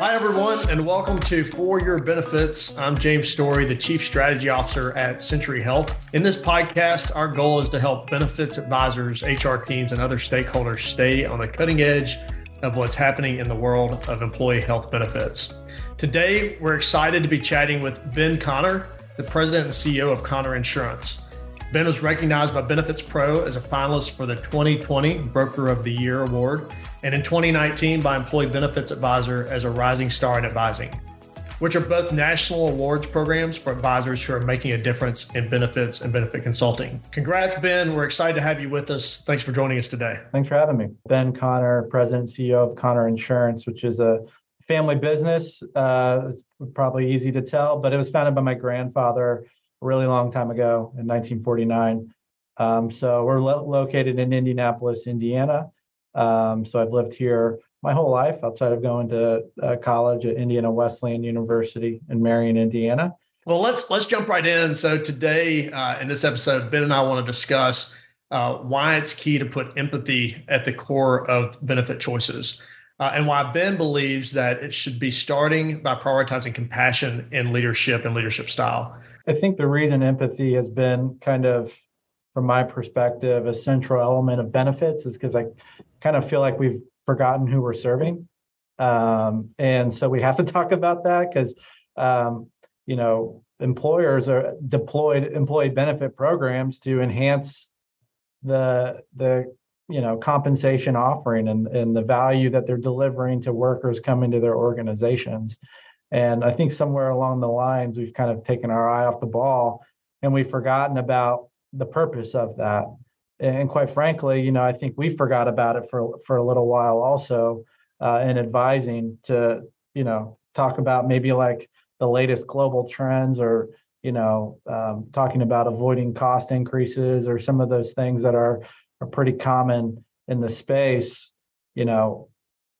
Hi, everyone, and welcome to For Your Benefits. I'm James Story, the Chief Strategy Officer at Century Health. In this podcast, our goal is to help benefits advisors, HR teams, and other stakeholders stay on the cutting edge of what's happening in the world of employee health benefits. Today, we're excited to be chatting with Ben Conner, the President and CEO of Conner Insurance. Ben was recognized by Benefits Pro as a finalist for the 2020 Broker of the Year Award, and in 2019 by Employee Benefits Advisor as a Rising Star in Advising, which are both national awards programs for advisors who are making a difference in benefits and benefit consulting. Congrats, Ben. We're excited to have you with us. Thanks for joining us today. Thanks for having me. Ben Conner, President and CEO of Conner Insurance, which is a family business. Uh, it's probably easy to tell, but it was founded by my grandfather a really long time ago in 1949. Um, so we're lo- located in Indianapolis, Indiana. Um, so I've lived here my whole life outside of going to uh, college at Indiana Wesleyan University in Marion, Indiana. Well, let's let's jump right in. So today uh, in this episode, Ben and I want to discuss uh, why it's key to put empathy at the core of benefit choices. Uh, and why Ben believes that it should be starting by prioritizing compassion in leadership and leadership style. I think the reason empathy has been kind of, from my perspective, a central element of benefits is because I kind of feel like we've forgotten who we're serving. Um, and so we have to talk about that because, um, you know, employers are deployed employee benefit programs to enhance the the you know compensation offering and, and the value that they're delivering to workers coming to their organizations and I think somewhere along the lines, we've kind of taken our eye off the ball and we've forgotten about the purpose of that. And quite frankly, you know, I think we forgot about it for for a little while also uh, in advising to, you know, talk about maybe like the latest global trends or, you know, um, talking about avoiding cost increases or some of those things that are are pretty common in the space. You know,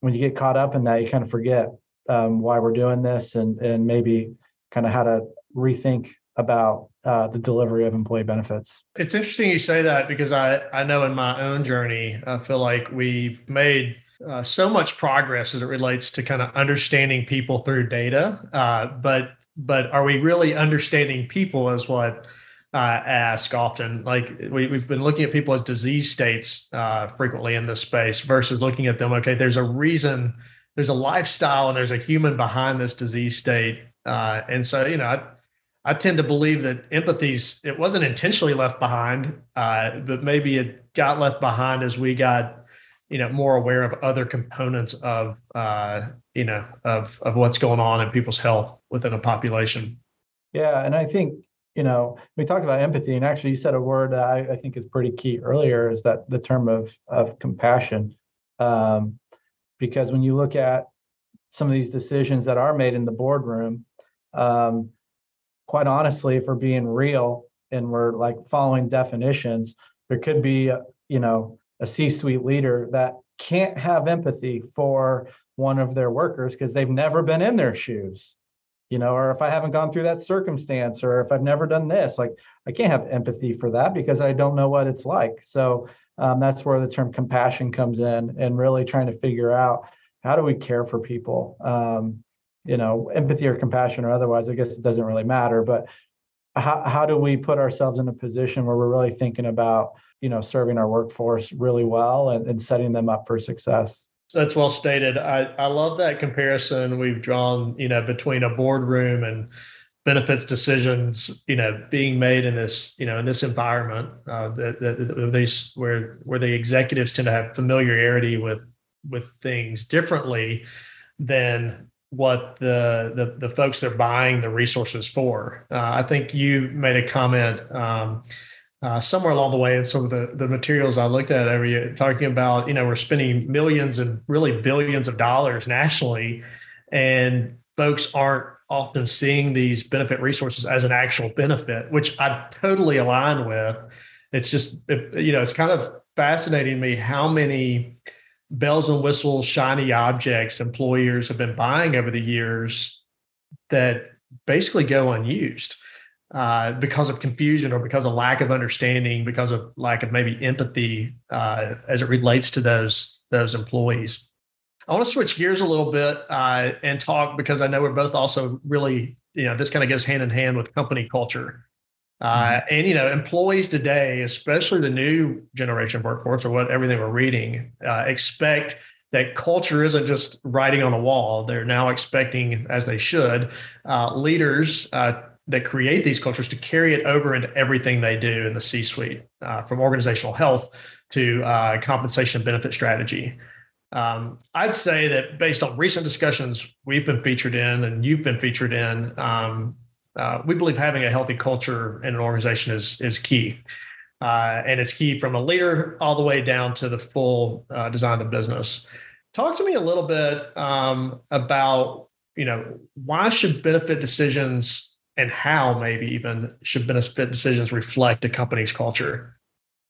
when you get caught up in that, you kind of forget um, why we're doing this and and maybe kind of how to rethink about uh, the delivery of employee benefits. It's interesting you say that because I I know in my own journey I feel like we've made uh, so much progress as it relates to kind of understanding people through data, uh, but but are we really understanding people as what uh, ask often. Like we, we've been looking at people as disease states uh, frequently in this space versus looking at them. Okay, there's a reason there's a lifestyle and there's a human behind this disease state. Uh, and so, you know, I, I tend to believe that empathy's it wasn't intentionally left behind, uh, but maybe it got left behind as we got, you know, more aware of other components of, uh, you know, of of what's going on in people's health within a population. Yeah, and I think you know we talked about empathy, and actually you said a word that I, I think is pretty key earlier is that the term of of compassion. Um, because when you look at some of these decisions that are made in the boardroom, um, quite honestly, if we're being real and we're like following definitions, there could be, a, you know, a C-suite leader that can't have empathy for one of their workers because they've never been in their shoes you know or if i haven't gone through that circumstance or if i've never done this like i can't have empathy for that because i don't know what it's like. So um, that's where the term compassion comes in and really trying to figure out how do we care for people? Um, you know empathy or compassion or otherwise i guess it doesn't really matter but how, how do we put ourselves in a position where we're really thinking about you know serving our workforce really well and, and setting them up for success that's well stated I, I love that comparison we've drawn you know between a boardroom and benefits decisions, you know, being made in this, you know, in this environment, uh, that, that these where where the executives tend to have familiarity with with things differently than what the the, the folks they're buying the resources for. Uh, I think you made a comment um, uh, somewhere along the way in some of the the materials I looked at every year, talking about you know we're spending millions and really billions of dollars nationally, and folks aren't often seeing these benefit resources as an actual benefit, which I totally align with. It's just, you know, it's kind of fascinating to me how many bells and whistles, shiny objects employers have been buying over the years that basically go unused uh, because of confusion or because of lack of understanding, because of lack of maybe empathy uh, as it relates to those those employees. I want to switch gears a little bit uh, and talk because I know we're both also really, you know, this kind of goes hand in hand with company culture. Uh, mm-hmm. and you know, employees today, especially the new generation workforce, or what everything we're reading, uh, expect that culture isn't just writing on a wall. They're now expecting, as they should, uh, leaders uh, that create these cultures to carry it over into everything they do in the C-suite, uh, from organizational health to uh, compensation benefit strategy. Um, I'd say that based on recent discussions we've been featured in and you've been featured in, um, uh, we believe having a healthy culture in an organization is is key, uh, and it's key from a leader all the way down to the full uh, design of the business. Talk to me a little bit um, about you know why should benefit decisions and how maybe even should benefit decisions reflect a company's culture.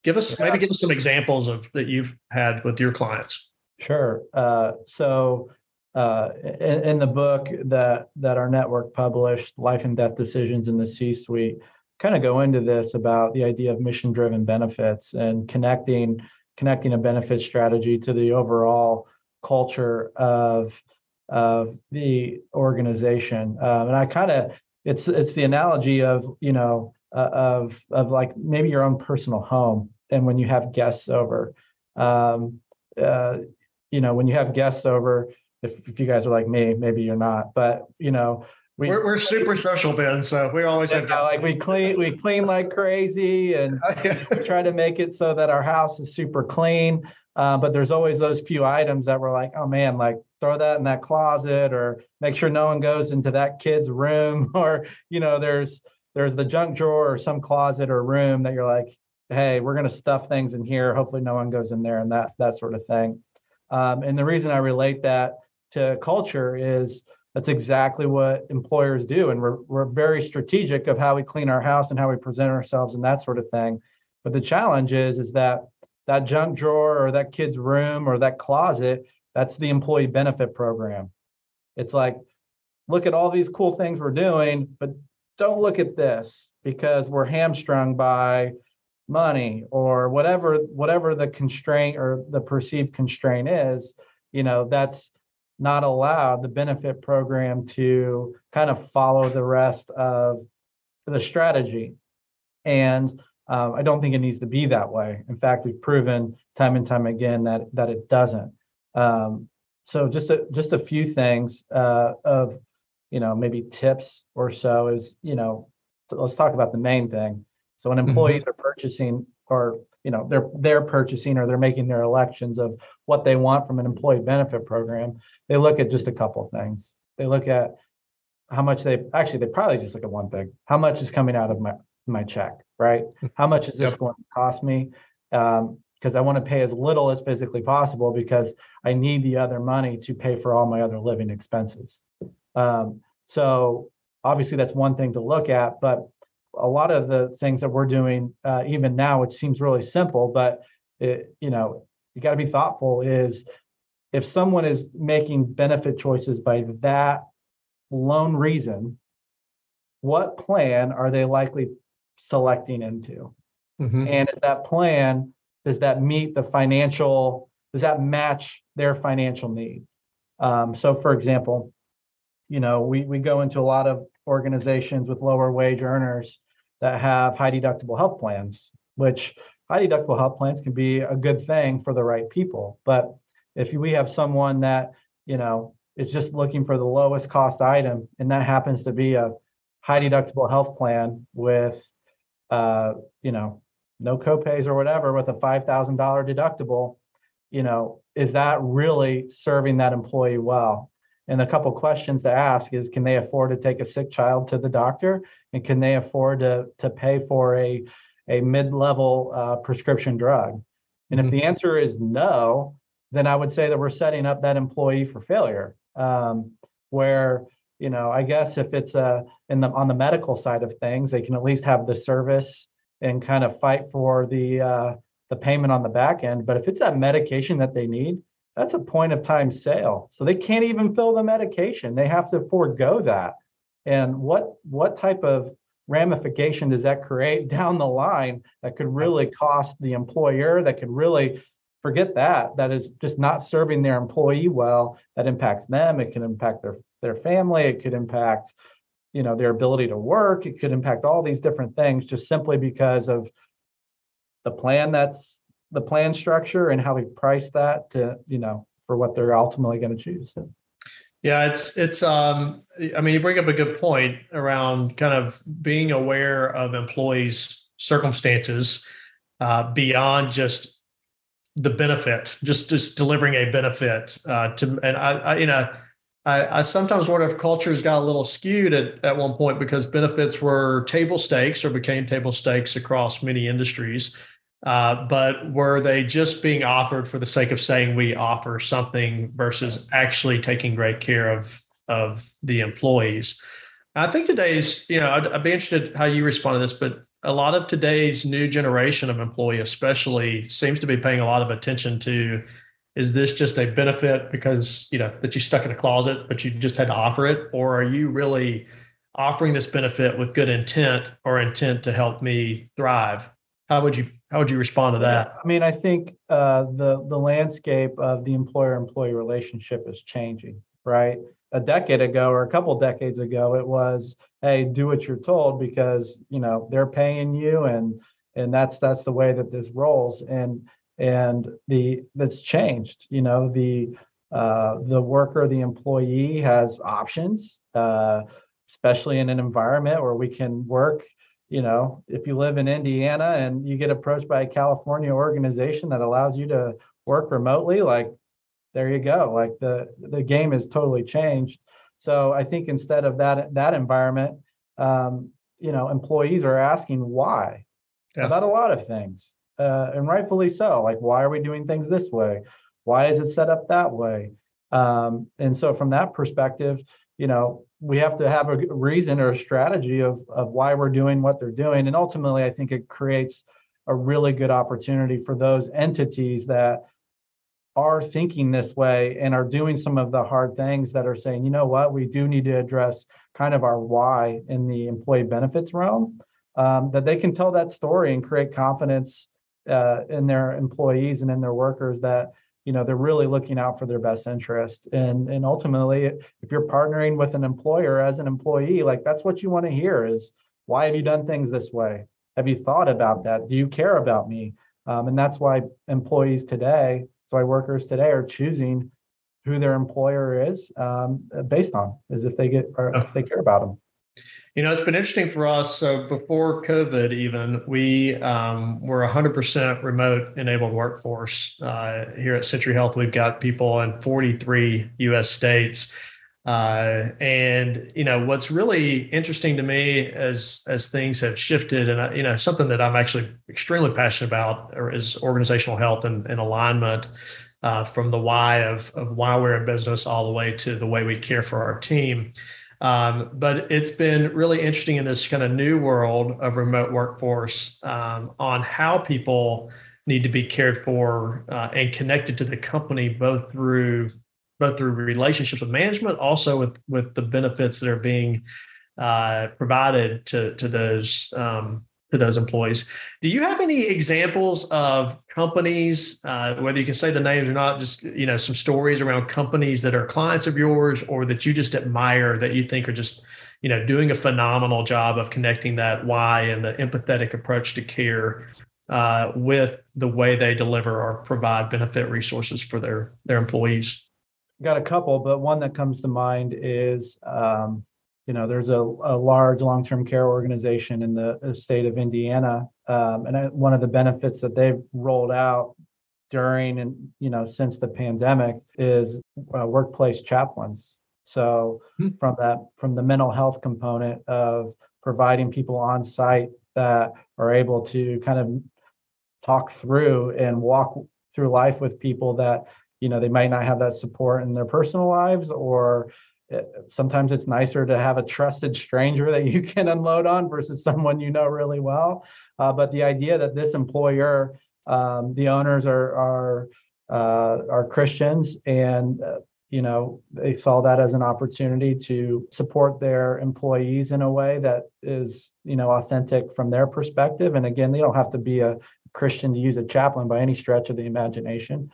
Give us yeah. maybe give us some examples of that you've had with your clients. Sure. Uh, so uh, in, in, the book that that our network published, Life and Death Decisions in the C-Suite, kind of go into this about the idea of mission-driven benefits and connecting connecting a benefit strategy to the overall culture of of the organization. Um, and I kind of it's it's the analogy of you know uh, of of like maybe your own personal home and when you have guests over. Um, uh, you know, when you have guests over, if, if you guys are like me, maybe you're not, but you know, we, we're, we're super social, Ben. So we always have know, like we clean we clean like crazy, and we try to make it so that our house is super clean. Uh, but there's always those few items that we're like, oh man, like throw that in that closet, or make sure no one goes into that kid's room, or you know, there's there's the junk drawer or some closet or room that you're like, hey, we're gonna stuff things in here. Hopefully, no one goes in there, and that that sort of thing. Um, and the reason I relate that to culture is that's exactly what employers do. And we're, we're very strategic of how we clean our house and how we present ourselves and that sort of thing. But the challenge is, is that that junk drawer or that kid's room or that closet, that's the employee benefit program. It's like, look at all these cool things we're doing, but don't look at this because we're hamstrung by money or whatever whatever the constraint or the perceived constraint is you know that's not allowed the benefit program to kind of follow the rest of the strategy. And um, i don't think it needs to be that way. In fact we've proven time and time again that that it doesn't um, so just a just a few things uh, of you know maybe tips or so is you know let's talk about the main thing so when mm-hmm. employees mm-hmm. are purchasing or you know they're they're purchasing or they're making their elections of what they want from an employee benefit program, they look at just a couple of things. They look at how much they actually they probably just look at one thing. How much is coming out of my my check, right? How much is this yep. going to cost me? Um, because I want to pay as little as physically possible because I need the other money to pay for all my other living expenses. Um, so obviously that's one thing to look at, but a lot of the things that we're doing uh, even now which seems really simple but it, you know you got to be thoughtful is if someone is making benefit choices by that lone reason what plan are they likely selecting into mm-hmm. and is that plan does that meet the financial does that match their financial need um, so for example you know we, we go into a lot of organizations with lower wage earners that have high deductible health plans, which high deductible health plans can be a good thing for the right people. But if we have someone that, you know, is just looking for the lowest cost item, and that happens to be a high deductible health plan with, uh, you know, no copays or whatever with a $5,000 deductible, you know, is that really serving that employee well? And a couple questions to ask is can they afford to take a sick child to the doctor? And can they afford to, to pay for a, a mid level uh, prescription drug? And mm-hmm. if the answer is no, then I would say that we're setting up that employee for failure. Um, where, you know, I guess if it's uh, in the, on the medical side of things, they can at least have the service and kind of fight for the, uh, the payment on the back end. But if it's that medication that they need, that's a point of time sale. So they can't even fill the medication. They have to forego that. And what what type of ramification does that create down the line that could really cost the employer, that could really forget that that is just not serving their employee well that impacts them it can impact their their family it could impact you know their ability to work it could impact all these different things just simply because of the plan that's the plan structure and how we price that to you know for what they're ultimately going to choose yeah it's it's um i mean you bring up a good point around kind of being aware of employees circumstances uh, beyond just the benefit just just delivering a benefit uh, to and I, I you know I, I, sometimes wonder if cultures got a little skewed at, at one point because benefits were table stakes or became table stakes across many industries. Uh, but were they just being offered for the sake of saying we offer something versus actually taking great care of of the employees? I think today's, you know, I'd, I'd be interested how you respond to this, but a lot of today's new generation of employee, especially, seems to be paying a lot of attention to is this just a benefit because you know that you stuck in a closet but you just had to offer it? Or are you really offering this benefit with good intent or intent to help me thrive? How would you how would you respond to that? I mean i think uh, the the landscape of the employer employee relationship is changing right? A decade ago or a couple decades ago it was hey do what you're told because you know they're paying you and and that's that's the way that this rolls. And and the that's changed you know the uh, the worker the employee has options uh, especially in an environment where we can work you know if you live in indiana and you get approached by a california organization that allows you to work remotely like there you go like the the game has totally changed so i think instead of that that environment um, you know employees are asking why yeah. about a lot of things uh, and rightfully so. Like, why are we doing things this way? Why is it set up that way? Um, and so, from that perspective, you know, we have to have a reason or a strategy of of why we're doing what they're doing, and ultimately, I think it creates a really good opportunity for those entities that are thinking this way and are doing some of the hard things that are saying, you know what, we do need to address kind of our why in the employee benefits realm. Um, that they can tell that story and create confidence uh, in their employees and in their workers that you know they're really looking out for their best interest. And and ultimately if you're partnering with an employer as an employee like that's what you want to hear is why have you done things this way? Have you thought about that? Do you care about me? Um, and that's why employees today that's why workers today are choosing who their employer is um, based on is if they get or if they care about them you know, it's been interesting for us. So before COVID, even we um, were 100% remote enabled workforce uh, here at Century Health. We've got people in 43 U.S. states, uh, and you know what's really interesting to me as as things have shifted, and uh, you know something that I'm actually extremely passionate about is organizational health and, and alignment. Uh, from the why of, of why we're in business all the way to the way we care for our team. Um, but it's been really interesting in this kind of new world of remote workforce um, on how people need to be cared for uh, and connected to the company, both through both through relationships with management, also with with the benefits that are being uh, provided to to those um, to those employees. Do you have any examples of companies, uh, whether you can say the names or not, just you know some stories around companies that are clients of yours or that you just admire that you think are just you know doing a phenomenal job of connecting that why and the empathetic approach to care uh, with the way they deliver or provide benefit resources for their their employees. Got a couple, but one that comes to mind is um, you know, there's a, a large long-term care organization in the state of Indiana, um, and I, one of the benefits that they've rolled out during and you know since the pandemic is uh, workplace chaplains. So hmm. from that, from the mental health component of providing people on site that are able to kind of talk through and walk through life with people that you know they might not have that support in their personal lives or sometimes it's nicer to have a trusted stranger that you can unload on versus someone you know really well. Uh, but the idea that this employer, um, the owners are are uh, are Christians, and uh, you know, they saw that as an opportunity to support their employees in a way that is, you know, authentic from their perspective. And again, they don't have to be a Christian to use a chaplain by any stretch of the imagination,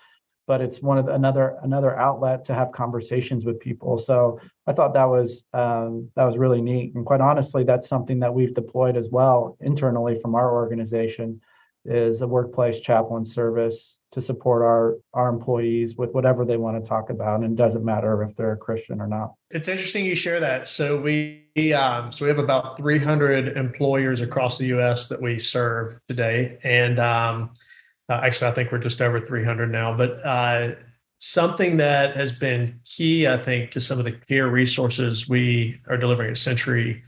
but it's one of the, another another outlet to have conversations with people. So I thought that was um, that was really neat. And quite honestly, that's something that we've deployed as well internally from our organization is a workplace chaplain service to support our our employees with whatever they want to talk about and it doesn't matter if they're a christian or not it's interesting you share that so we um, so we have about 300 employers across the us that we serve today and um, uh, actually i think we're just over 300 now but uh, something that has been key i think to some of the care resources we are delivering at century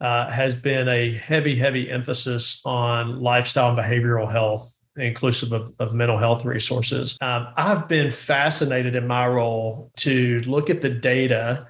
uh, has been a heavy, heavy emphasis on lifestyle and behavioral health, inclusive of, of mental health resources. Um, I've been fascinated in my role to look at the data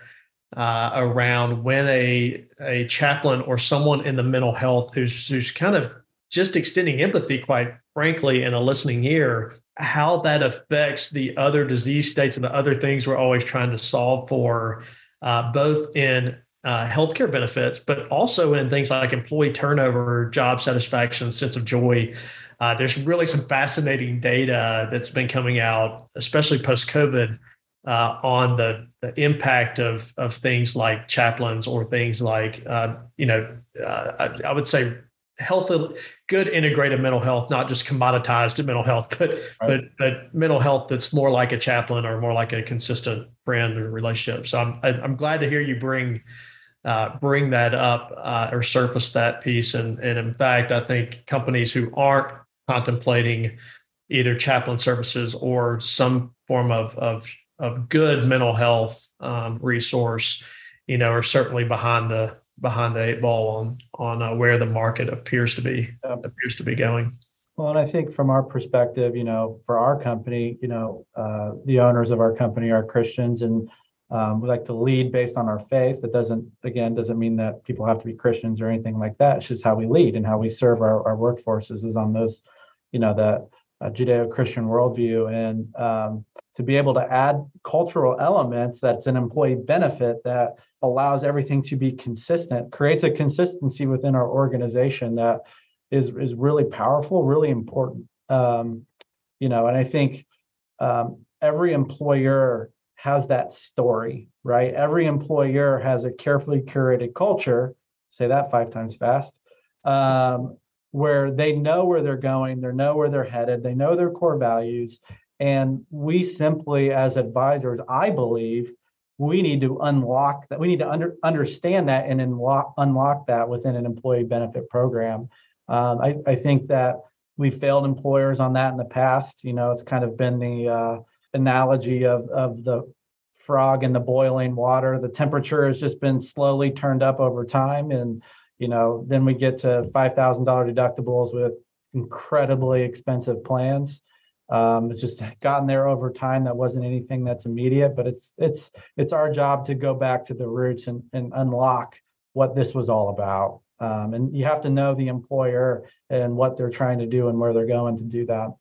uh, around when a, a chaplain or someone in the mental health who's, who's kind of just extending empathy, quite frankly, in a listening ear, how that affects the other disease states and the other things we're always trying to solve for, uh, both in uh, healthcare benefits, but also in things like employee turnover, job satisfaction, sense of joy. Uh, there's really some fascinating data that's been coming out, especially post COVID, uh, on the, the, impact of of things like chaplains or things like uh, you know uh, I, I, would say health good integrated mental health not just commoditized mental health but right. but but mental health that's more like a chaplain or more like a consistent friend or relationship so i'm i'm glad to hear you bring uh, bring that up uh, or surface that piece. And, and in fact, I think companies who aren't contemplating either chaplain services or some form of, of, of good mental health um, resource, you know, are certainly behind the behind the eight ball on on uh, where the market appears to be appears to be going. Well, and I think from our perspective, you know, for our company, you know, uh, the owners of our company are Christians, and um, we like to lead based on our faith. That doesn't, again, doesn't mean that people have to be Christians or anything like that. It's just how we lead and how we serve our, our workforces is on those, you know, the uh, Judeo-Christian worldview. And um, to be able to add cultural elements that's an employee benefit that allows everything to be consistent, creates a consistency within our organization that is is really powerful, really important. Um, you know, and I think um, every employer has that story, right? Every employer has a carefully curated culture, say that five times fast, um, where they know where they're going, they know where they're headed, they know their core values. And we simply, as advisors, I believe, we need to unlock that. We need to under, understand that and unlock, unlock that within an employee benefit program. Um, I, I think that we failed employers on that in the past. You know, it's kind of been the uh, analogy of of the frog in the boiling water. The temperature has just been slowly turned up over time, and you know, then we get to five thousand dollar deductibles with incredibly expensive plans. Um, it's just gotten there over time. That wasn't anything that's immediate, but it's it's it's our job to go back to the roots and and unlock what this was all about. Um, and you have to know the employer and what they're trying to do and where they're going to do that.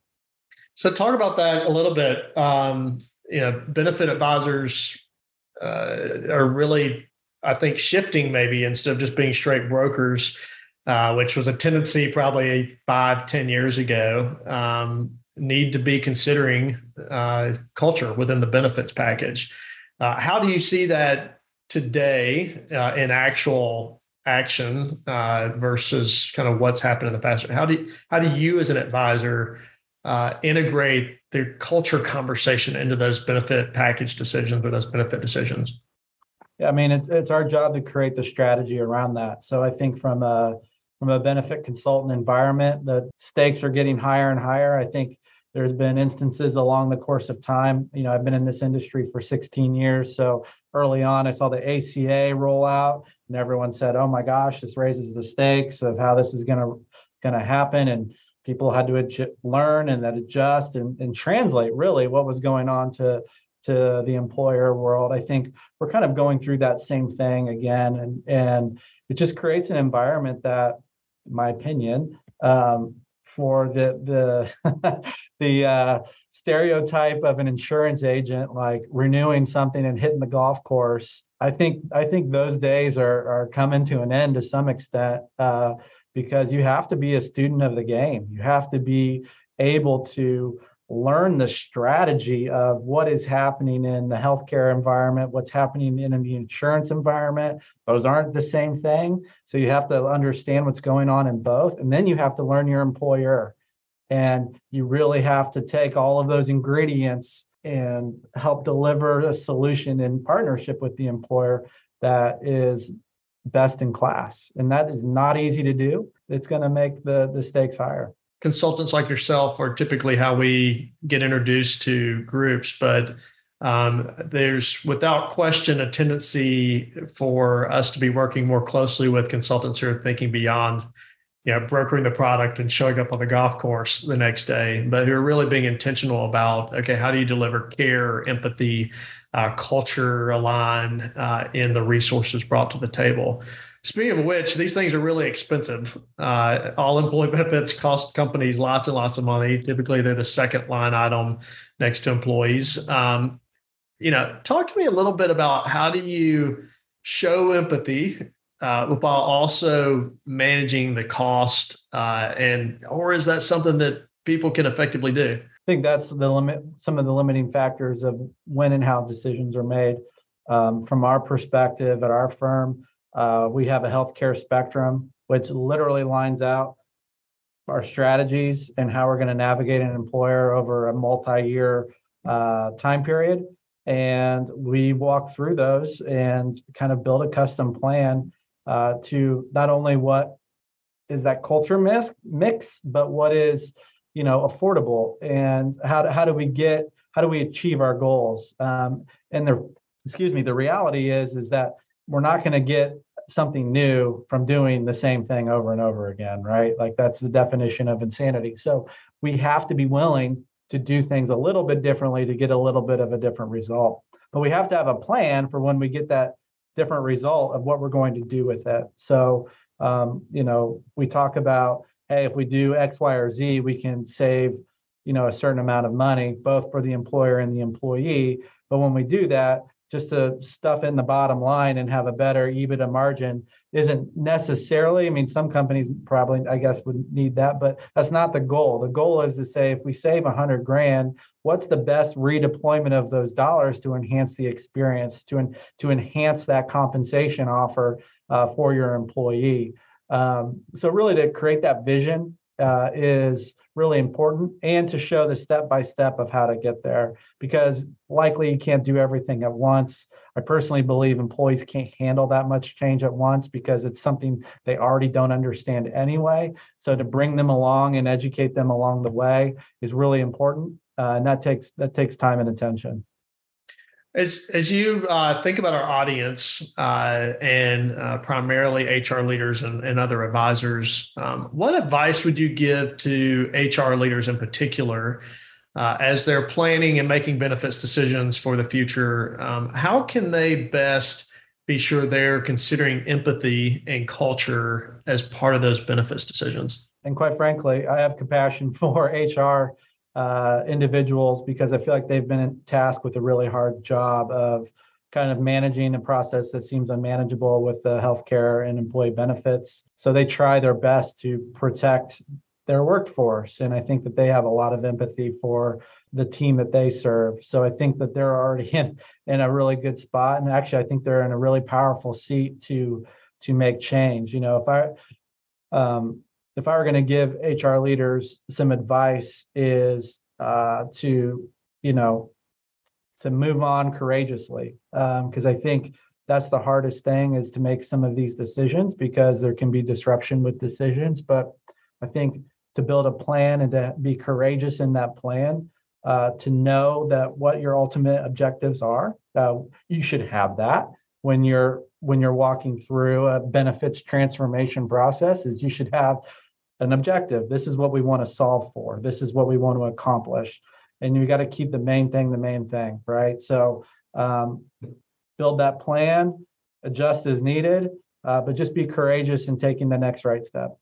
So talk about that a little bit. Um, you know, benefit advisors uh, are really, I think, shifting maybe instead of just being straight brokers, uh, which was a tendency probably five, ten years ago. Um, need to be considering uh, culture within the benefits package. Uh, how do you see that today uh, in actual action uh, versus kind of what's happened in the past? How do you, how do you as an advisor uh, integrate the culture conversation into those benefit package decisions or those benefit decisions? Yeah, I mean it's it's our job to create the strategy around that. So I think from a from a benefit consultant environment, the stakes are getting higher and higher. I think there's been instances along the course of time. You know, I've been in this industry for 16 years. So early on, I saw the ACA roll out, and everyone said, "Oh my gosh, this raises the stakes of how this is going to going to happen." And people had to learn and that adjust and, and translate really what was going on to to the employer world. I think we're kind of going through that same thing again, and and it just creates an environment that, in my opinion, um, for the the the uh, stereotype of an insurance agent like renewing something and hitting the golf course. I think I think those days are are coming to an end to some extent uh, because you have to be a student of the game. You have to be able to learn the strategy of what is happening in the healthcare environment, what's happening in, the insurance environment. Those aren't the same thing. So you have to understand what's going on in both. And then you have to learn your employer. And you really have to take all of those ingredients and help deliver a solution in partnership with the employer that is best in class. And that is not easy to do. It's going to make the, the stakes higher consultants like yourself are typically how we get introduced to groups, but um, there's without question a tendency for us to be working more closely with consultants who are thinking beyond, you know, brokering the product and showing up on the golf course the next day, but who are really being intentional about, okay, how do you deliver care, empathy, uh, culture align uh, in the resources brought to the table? Speaking of which, these things are really expensive. Uh, all employee benefits cost companies lots and lots of money. Typically, they're the second line item next to employees. Um, you know, talk to me a little bit about how do you show empathy uh, while also managing the cost, uh, and or is that something that people can effectively do? I think that's the limit. Some of the limiting factors of when and how decisions are made. Um, from our perspective at our firm, uh, we have a healthcare spectrum, which literally lines out our strategies and how we're going to navigate an employer over a multi-year uh, time period. And we walk through those and kind of build a custom plan uh, to not only what is that culture mix, mix, but what is you know affordable and how do, how do we get how do we achieve our goals? Um, and the excuse me, the reality is is that we're not going to get something new from doing the same thing over and over again, right? Like that's the definition of insanity. So we have to be willing to do things a little bit differently to get a little bit of a different result. But we have to have a plan for when we get that different result of what we're going to do with it. So, um, you know, we talk about, hey, if we do X, Y, or Z, we can save, you know, a certain amount of money, both for the employer and the employee. But when we do that, just to stuff in the bottom line and have a better EBITDA margin isn't necessarily, I mean, some companies probably, I guess, would need that, but that's not the goal. The goal is to say if we save a hundred grand, what's the best redeployment of those dollars to enhance the experience, to, to enhance that compensation offer uh, for your employee? Um, so really to create that vision uh, is really important and to show the step by step of how to get there because likely you can't do everything at once. I personally believe employees can't handle that much change at once because it's something they already don't understand anyway. So to bring them along and educate them along the way is really important, uh, and that takes that takes time and attention. As as you uh, think about our audience uh, and uh, primarily HR leaders and, and other advisors, um, what advice would you give to HR leaders in particular uh, as they're planning and making benefits decisions for the future? Um, how can they best be sure they're considering empathy and culture as part of those benefits decisions? And quite frankly, I have compassion for HR uh, individuals because I feel like they've been tasked with a really hard job of kind of managing a process that seems unmanageable with the healthcare and employee benefits. So they try their best to protect their workforce. And I think that they have a lot of empathy for the team that they serve. So I think that they're already in, in a really good spot. And actually, I think they're in a really powerful seat to to make change. You know, if I um, if I were going to give HR leaders some advice, is uh, to you know to move on courageously because um, I think that's the hardest thing is to make some of these decisions because there can be disruption with decisions. But I think to build a plan and to be courageous in that plan, uh, to know that what your ultimate objectives are, uh, you should have that when you're when you're walking through a benefits transformation process. Is you should have an objective. This is what we want to solve for. This is what we want to accomplish. And you got to keep the main thing the main thing, right? So um, build that plan, adjust as needed, uh, but just be courageous in taking the next right step.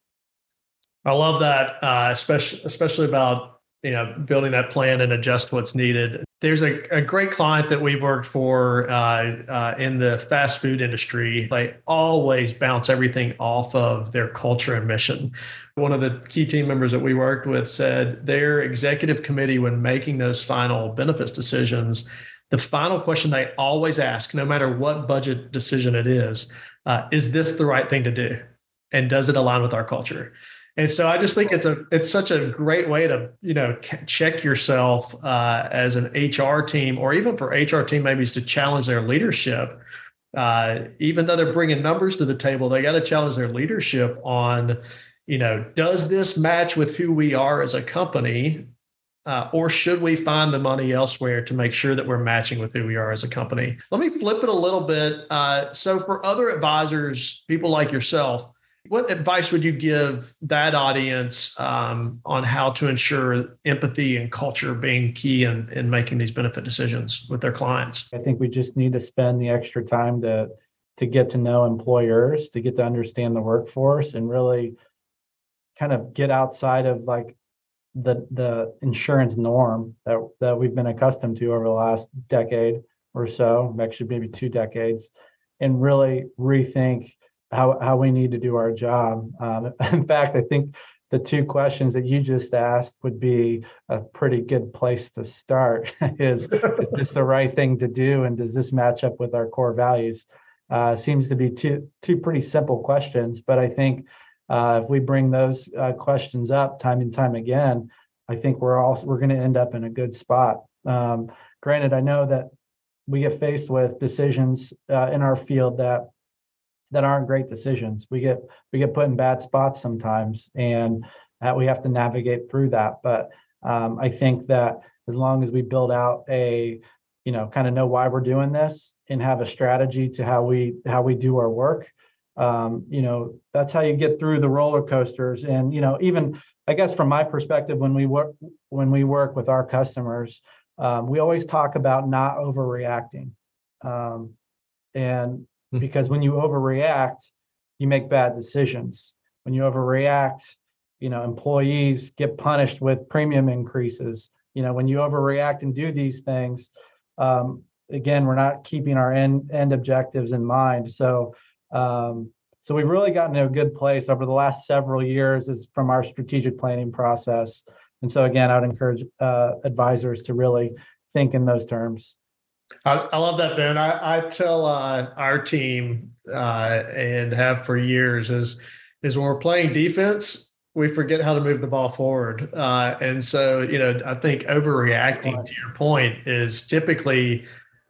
I love that, uh, especially especially about you know building that plan and adjust what's needed. There's a, a great client that we've worked for uh, uh, in the fast food industry. They always bounce everything off of their culture and mission. One of the key team members that we worked with said their executive committee, when making those final benefits decisions, the final question they always ask, no matter what budget decision it is, uh, is this the right thing to do? And does it align with our culture? And so I just think it's a it's such a great way to you know check yourself uh, as an HR team, or even for HR team maybe is to challenge their leadership. Uh, even though they're bringing numbers to the table, they got to challenge their leadership on, you know, does this match with who we are as a company, uh, or should we find the money elsewhere to make sure that we're matching with who we are as a company? Let me flip it a little bit. Uh, so, for other advisors, people like yourself, what advice would you give that audience um, on how to ensure empathy and culture being key in, in making these benefit decisions with their clients? I think we just need to spend the extra time to to get to know employers, to get to understand the workforce, and really kind of get outside of like the the insurance norm that that we've been accustomed to over the last decade or so, actually maybe two decades, and really rethink how how we need to do our job. Um, in fact, I think the two questions that you just asked would be a pretty good place to start. is, is this the right thing to do, and does this match up with our core values? Uh, seems to be two two pretty simple questions, but I think uh, if we bring those uh, questions up time and time again, I think we're all we're going to end up in a good spot. Um, granted, I know that we get faced with decisions uh, in our field that that aren't great decisions. We get we get put in bad spots sometimes, and uh, we have to navigate through that. But um, I think that as long as we build out a you know kind of know why we're doing this and have a strategy to how we how we do our work um, you know that's how you get through the roller coasters and you know even i guess from my perspective when we work when we work with our customers um, we always talk about not overreacting um, and. because when you overreact, you make bad decisions. When you overreact, you know, employees get punished with premium increases. You know, when you overreact and do these things, um, again, we're not keeping our end end objectives in mind. So, um, so we've really gotten to a good place over the last several years is from our strategic planning process. And so, again, I would encourage uh, advisors to really think in those terms. I, I love that, Ben. I, I tell uh, our team uh, and have for years is is when we're playing defense, we forget how to move the ball forward. Uh, and so, you know, I think overreacting to your point is typically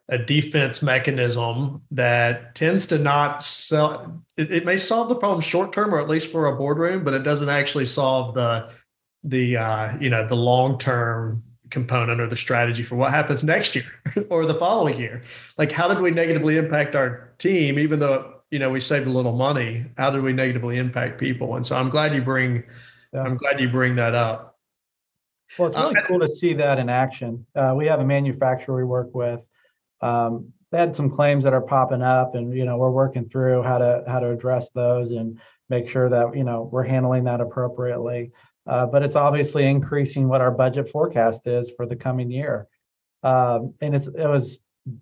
a defense mechanism that tends to not sell. It, it may solve the problem short term, or at least for a boardroom, but it doesn't actually solve the the uh, you know the long term component or the strategy for what happens next year or the following year. Like, how did we negatively impact our team, even though you know we saved a little money? How did we negatively impact people? And so I'm glad you bring, yeah. I'm glad you bring that up. Well, it's really uh, cool to see that in action. Uh, we have a manufacturer we work with. Um, they had some claims that are popping up, and you know we're working through how to how to address those and make sure that you know we're handling that appropriately uh, but it's obviously increasing what our budget forecast is for the coming year. Um, and it's it was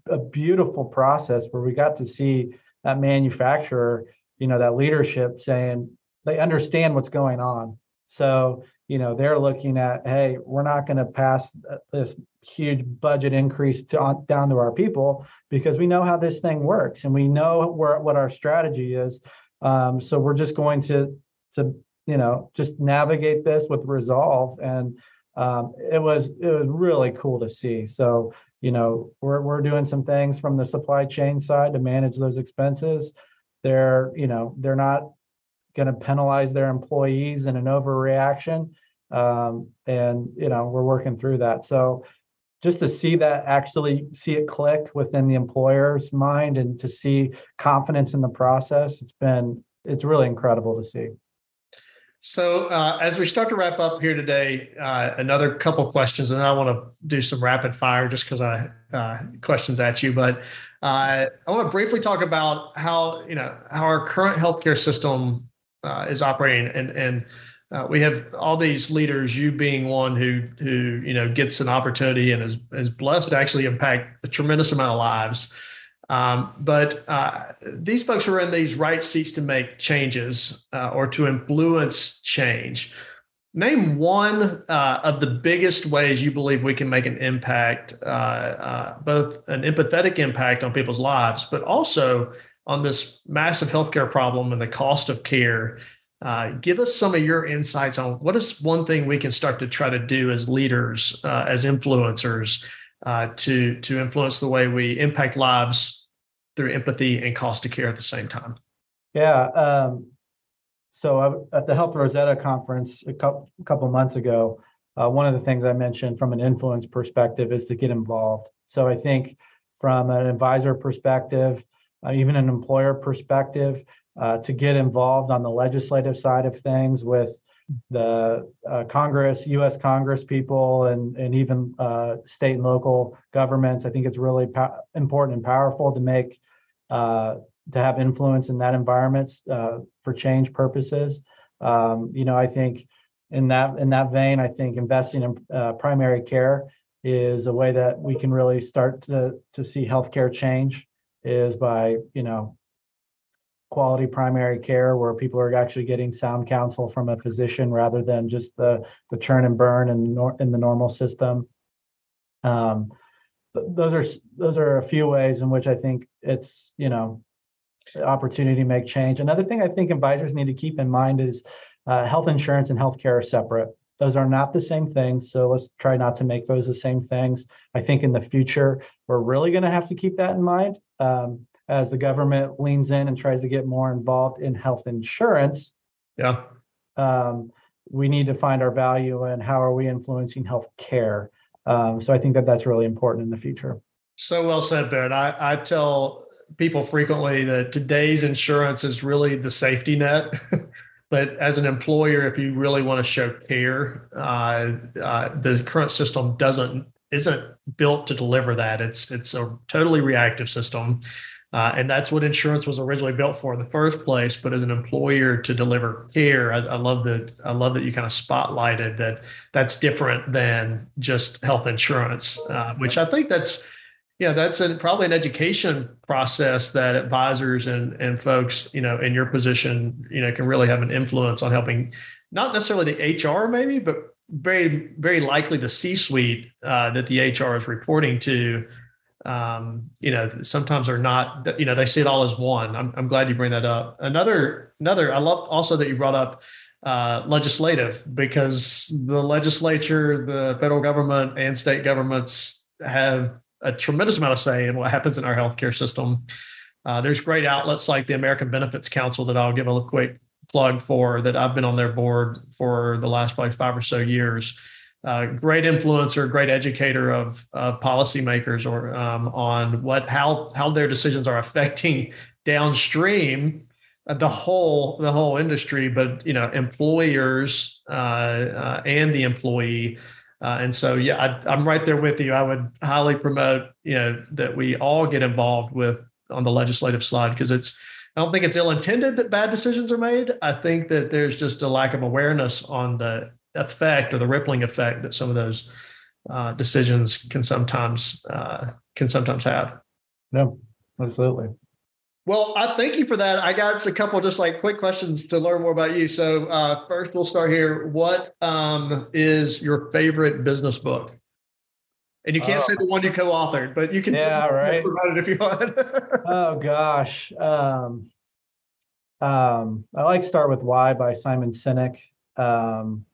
a beautiful process where we got to see that manufacturer, you know, that leadership saying they understand what's going on. So you know they're looking at, hey, we're not going to pass this huge budget increase to on, down to our people because we know how this thing works and we know where what our strategy is. Um, so we're just going to to you know just navigate this with resolve. And um, it was it was really cool to see. So you know we're, we're doing some things from the supply chain side to manage those expenses. They're you know they're not going to penalize their employees in an overreaction. Um, and you know we're working through that. So just to see that actually see it click within the employer's mind and to see confidence in the process it's been it's really incredible to see so, uh, as we start to wrap up here today, uh, another couple questions, and I want to do some rapid fire just because I uh, questions at you. But uh, I want to briefly talk about how you know how our current healthcare system uh, is operating, and and uh, we have all these leaders, you being one who who you know gets an opportunity and is is blessed to actually impact a tremendous amount of lives. Um, but uh, these folks are in these right seats to make changes uh, or to influence change. Name one uh, of the biggest ways you believe we can make an impact, uh, uh, both an empathetic impact on people's lives, but also on this massive healthcare problem and the cost of care uh, give us some of your insights on what is one thing we can start to try to do as leaders, as influencers, to to influence the way we impact lives through empathy and cost of care at the same time. Yeah. Um, so I, at the Health Rosetta conference a couple, a couple months ago, uh, one of the things I mentioned from an influence perspective is to get involved. So I think from an advisor perspective, uh, even an employer perspective, uh, to get involved on the legislative side of things with the uh, Congress, U.S. Congress people, and and even uh, state and local governments. I think it's really po- important and powerful to make uh, to have influence in that environment uh, for change purposes. Um, you know, I think in that in that vein, I think investing in uh, primary care is a way that we can really start to to see healthcare change. Is by you know quality primary care where people are actually getting sound counsel from a physician rather than just the the churn and burn in, in the normal system. Um, those are those are a few ways in which I think it's you know opportunity to make change. Another thing I think advisors need to keep in mind is uh, health insurance and healthcare are separate. Those are not the same things. So let's try not to make those the same things. I think in the future, we're really going to have to keep that in mind. Um, as the government leans in and tries to get more involved in health insurance. Yeah. Um, we need to find our value and how are we influencing health care. Um, so I think that that's really important in the future. So well said, Ben. I, I tell people frequently that today's insurance is really the safety net. but as an employer, if you really want to show care, uh, uh, the current system doesn't isn't built to deliver that. It's it's a totally reactive system. Uh, and that's what insurance was originally built for in the first place. But as an employer to deliver care, I, I love that. I love that you kind of spotlighted that. That's different than just health insurance, uh, which I think that's, yeah, that's a, probably an education process that advisors and and folks, you know, in your position, you know, can really have an influence on helping, not necessarily the HR maybe, but very very likely the C-suite uh, that the HR is reporting to um, you know, sometimes are not, you know, they see it all as one. I'm, I'm glad you bring that up. Another, another, I love also that you brought up uh, legislative because the legislature, the federal government, and state governments have a tremendous amount of say in what happens in our healthcare system. Uh, there's great outlets like the American Benefits Council that I'll give a quick plug for that I've been on their board for the last probably five or so years great influencer, great educator of of policymakers or um, on what how how their decisions are affecting downstream uh, the whole the whole industry, but you know employers uh, uh and the employee. Uh, and so, yeah, I, I'm right there with you. I would highly promote, you know, that we all get involved with on the legislative side because it's I don't think it's ill intended that bad decisions are made. I think that there's just a lack of awareness on the effect or the rippling effect that some of those uh, decisions can sometimes uh, can sometimes have. No, absolutely. Well, I thank you for that. I got a couple just like quick questions to learn more about you. So uh, first, we'll start here. What um, is your favorite business book? And you can't say the one you co-authored, but you can yeah, right. provide it if you want. oh gosh, um, um, I like start with Why by Simon Sinek. Um,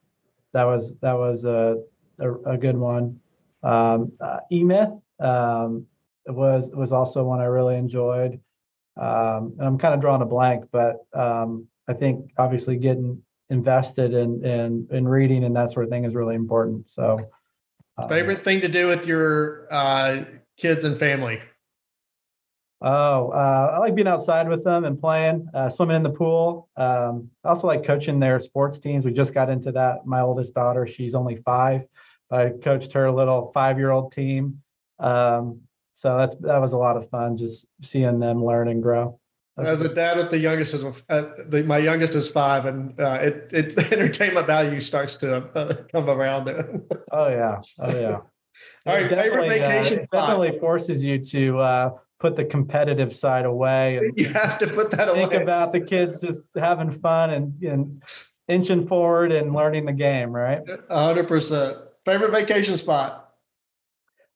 that was that was a a, a good one. Um, uh, E Myth um, was was also one I really enjoyed. Um, and I'm kind of drawing a blank, but um, I think obviously getting invested in in in reading and that sort of thing is really important. So, um, favorite thing to do with your uh, kids and family. Oh, uh, I like being outside with them and playing, uh, swimming in the pool. Um, I also like coaching their sports teams. We just got into that. My oldest daughter, she's only five. but I coached her little five-year-old team. Um, so that's that was a lot of fun, just seeing them learn and grow. As a dad with the youngest is uh, the, my youngest is five, and uh, it it the entertainment value starts to uh, come around. oh yeah, oh yeah. All right, favorite uh, vacation. definitely forces you to uh, put the competitive side away. And you have to put that think away. Think about the kids just having fun and, and inching forward and learning the game, right? hundred percent. Favorite vacation spot?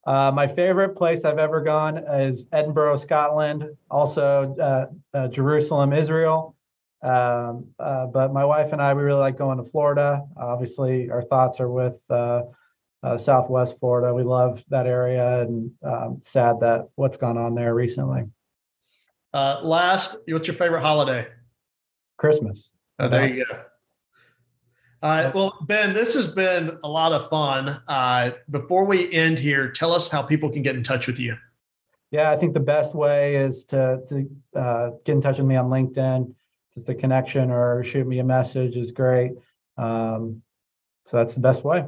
Uh, my favorite place I've ever gone is Edinburgh, Scotland, also uh, uh, Jerusalem, Israel. Um, uh, but my wife and I, we really like going to Florida. Obviously, our thoughts are with uh, uh, Southwest Florida. We love that area and um, sad that what's gone on there recently. last, what's your favorite holiday? Christmas. Oh, there you go. Uh, well, Ben, this has been a lot of fun. Uh, before we end here, tell us how people can get in touch with you. Yeah, I think the best way is to to uh, get in touch with me on LinkedIn. Just a connection or shoot me a message is great. Um, so that's the best way.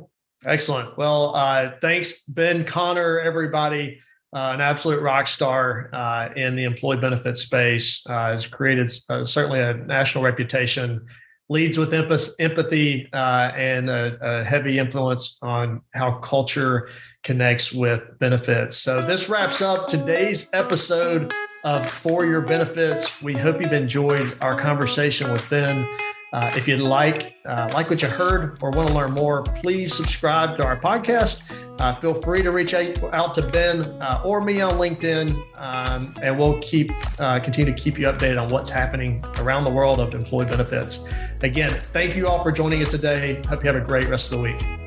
Excellent. Well, uh, thanks, Ben Conner, everybody. Uh, an absolute rock star uh, in the employee benefit space, has created certainly a national reputation leads with empathy uh, and a, a, heavy influence on how culture connects with benefits. So, this wraps up today's episode of For Your Benefits. We hope you've enjoyed our conversation with Ben. Uh, if you'd like uh, like what you heard or want to learn more, please subscribe to our podcast. Uh, feel free to reach out, to Ben uh, or me on LinkedIn, um, and we'll keep uh, continue to keep you updated on what's happening around the world of employee benefits. Again, thank you all for joining us today. Hope you have a great rest of the week.